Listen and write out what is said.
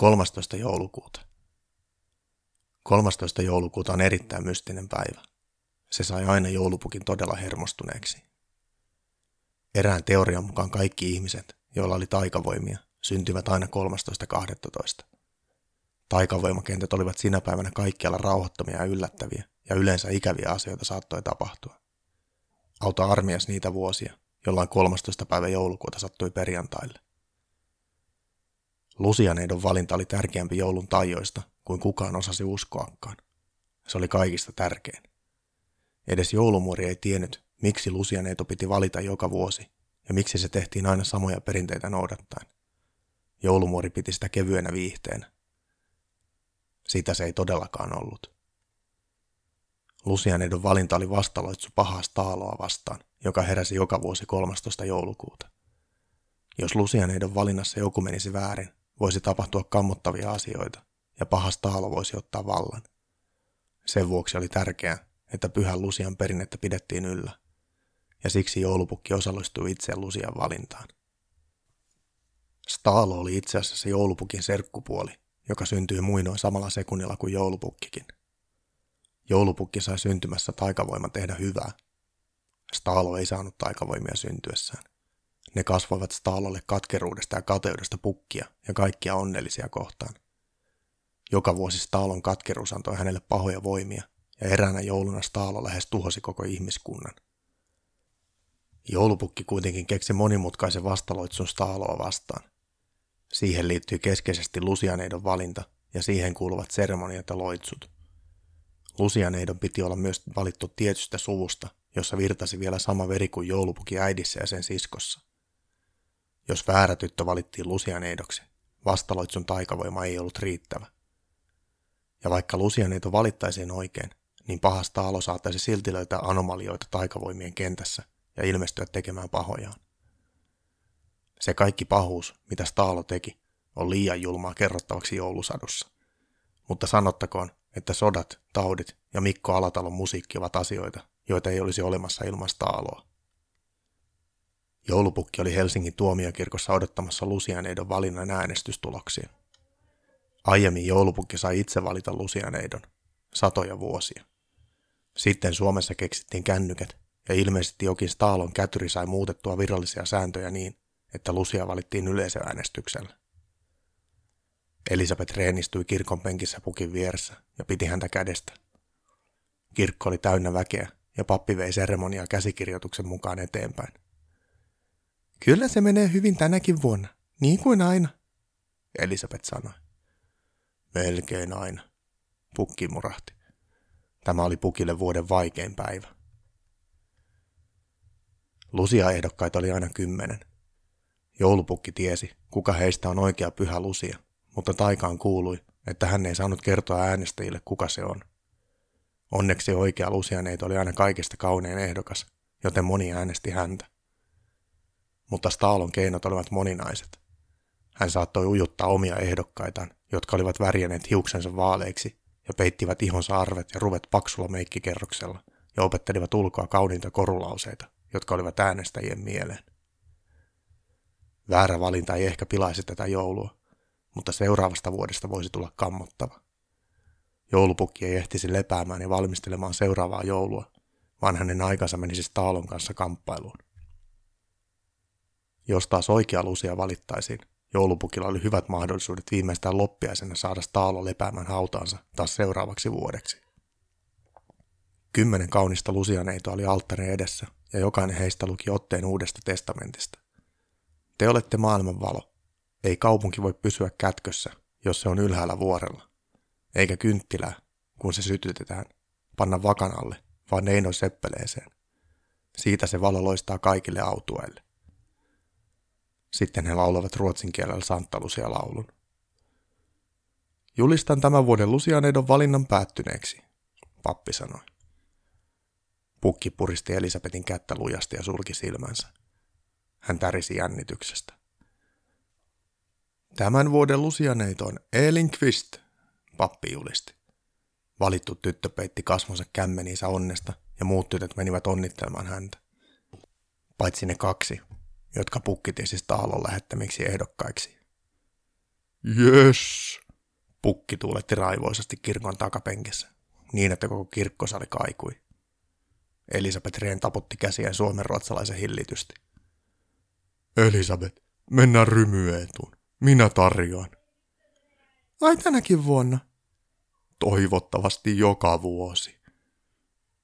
13. joulukuuta. 13. joulukuuta on erittäin mystinen päivä. Se sai aina joulupukin todella hermostuneeksi. Erään teorian mukaan kaikki ihmiset, joilla oli taikavoimia, syntyvät aina 13.12. Taikavoimakentät olivat sinä päivänä kaikkialla rauhattomia ja yllättäviä, ja yleensä ikäviä asioita saattoi tapahtua. Auta armias niitä vuosia, jolloin 13. päivä joulukuuta sattui perjantaille. Lusianeidon valinta oli tärkeämpi joulun tajoista kuin kukaan osasi uskoakaan. Se oli kaikista tärkein. Edes joulumuori ei tiennyt, miksi Lusianeito piti valita joka vuosi ja miksi se tehtiin aina samoja perinteitä noudattaen. Joulumuori piti sitä kevyenä viihteenä. Sitä se ei todellakaan ollut. Lusianeidon valinta oli vastaloitsu pahaa staaloa vastaan, joka heräsi joka vuosi 13. joulukuuta. Jos Lusianeidon valinnassa joku menisi väärin, voisi tapahtua kammottavia asioita, ja paha staalo voisi ottaa vallan. Sen vuoksi oli tärkeää, että pyhän Lusian perinnettä pidettiin yllä, ja siksi joulupukki osallistui itse Lusian valintaan. Staalo oli itse asiassa joulupukin serkkupuoli, joka syntyi muinoin samalla sekunnilla kuin joulupukkikin. Joulupukki sai syntymässä taikavoima tehdä hyvää. Staalo ei saanut taikavoimia syntyessään. Ne kasvoivat Staalolle katkeruudesta ja kateudesta pukkia ja kaikkia onnellisia kohtaan. Joka vuosi Staalon katkeruus antoi hänelle pahoja voimia, ja eräänä jouluna Staalo lähes tuhosi koko ihmiskunnan. Joulupukki kuitenkin keksi monimutkaisen vastaloitsun Staaloa vastaan. Siihen liittyy keskeisesti Lusianeidon valinta ja siihen kuuluvat seremoniat ja loitsut. Lusianeidon piti olla myös valittu tietystä suvusta, jossa virtasi vielä sama veri kuin joulupuki äidissä ja sen siskossa. Jos väärä tyttö valittiin Lusianeidoksi, vastaloitsun taikavoima ei ollut riittävä. Ja vaikka Lusianeito valittaisiin oikein, niin pahasta alo saattaisi silti löytää anomalioita taikavoimien kentässä ja ilmestyä tekemään pahojaan. Se kaikki pahuus, mitä Staalo teki, on liian julmaa kerrottavaksi joulusadussa. Mutta sanottakoon, että sodat, taudit ja Mikko Alatalon musiikki ovat asioita, joita ei olisi olemassa ilman Staaloa. Joulupukki oli Helsingin tuomiokirkossa odottamassa Lusianeidon valinnan äänestystuloksia. Aiemmin joulupukki sai itse valita Lusianeidon, satoja vuosia. Sitten Suomessa keksittiin kännykät, ja ilmeisesti jokin Staalon kätyri sai muutettua virallisia sääntöjä niin, että Lucia valittiin yleisöäänestyksellä. Elisabeth reenistui kirkon penkissä pukin vieressä ja piti häntä kädestä. Kirkko oli täynnä väkeä ja pappi vei seremoniaa käsikirjoituksen mukaan eteenpäin. Kyllä se menee hyvin tänäkin vuonna, niin kuin aina, Elisabeth sanoi. Melkein aina, pukki murahti. Tämä oli pukille vuoden vaikein päivä. Lusia-ehdokkaita oli aina kymmenen. Joulupukki tiesi, kuka heistä on oikea pyhä Lusia, mutta taikaan kuului, että hän ei saanut kertoa äänestäjille, kuka se on. Onneksi oikea Lusianeito oli aina kaikista kaunein ehdokas, joten moni äänesti häntä. Mutta Staalon keinot olivat moninaiset. Hän saattoi ujuttaa omia ehdokkaitaan, jotka olivat värjänneet hiuksensa vaaleiksi ja peittivät ihonsa arvet ja ruvet paksulla meikkikerroksella ja opettelivat ulkoa kauniita korulauseita, jotka olivat äänestäjien mieleen. Väärä valinta ei ehkä pilaisi tätä joulua, mutta seuraavasta vuodesta voisi tulla kammottava. Joulupukki ei ehtisi lepäämään ja valmistelemaan seuraavaa joulua, vaan hänen aikansa menisi Staalon kanssa kamppailuun. Jos taas oikea lusia valittaisiin, joulupukilla oli hyvät mahdollisuudet viimeistään loppiaisena saada Staalo lepäämään hautaansa taas seuraavaksi vuodeksi. Kymmenen kaunista lusianeita oli alttarin edessä, ja jokainen heistä luki otteen uudesta testamentista. Te olette maailman valo. Ei kaupunki voi pysyä kätkössä, jos se on ylhäällä vuorella. Eikä kynttilää, kun se sytytetään, panna vakanalle, vaan Neino seppeleeseen. Siitä se valo loistaa kaikille autueille. Sitten he laulavat ruotsin kielellä Santtalusia laulun. Julistan tämän vuoden Lusianeidon valinnan päättyneeksi, pappi sanoi. Pukki puristi Elisabetin kättä lujasti ja sulki silmänsä. Hän tärisi jännityksestä. Tämän vuoden lusianeito on Elin Quist, pappi julisti. Valittu tyttö peitti kasvonsa kämmeniinsä onnesta ja muut tytöt menivät onnittelemaan häntä. Paitsi ne kaksi, jotka pukki tiesi Staalon lähettämiksi ehdokkaiksi. Yes, Pukki tuuletti raivoisasti kirkon takapenkissä, niin että koko kirkkosali kaikui. Elisabeth Rehn taputti käsiään suomen ruotsalaisen hillitysti. Elisabeth, mennään rymyeetuun. Minä tarjoan. Ai tänäkin vuonna? Toivottavasti joka vuosi.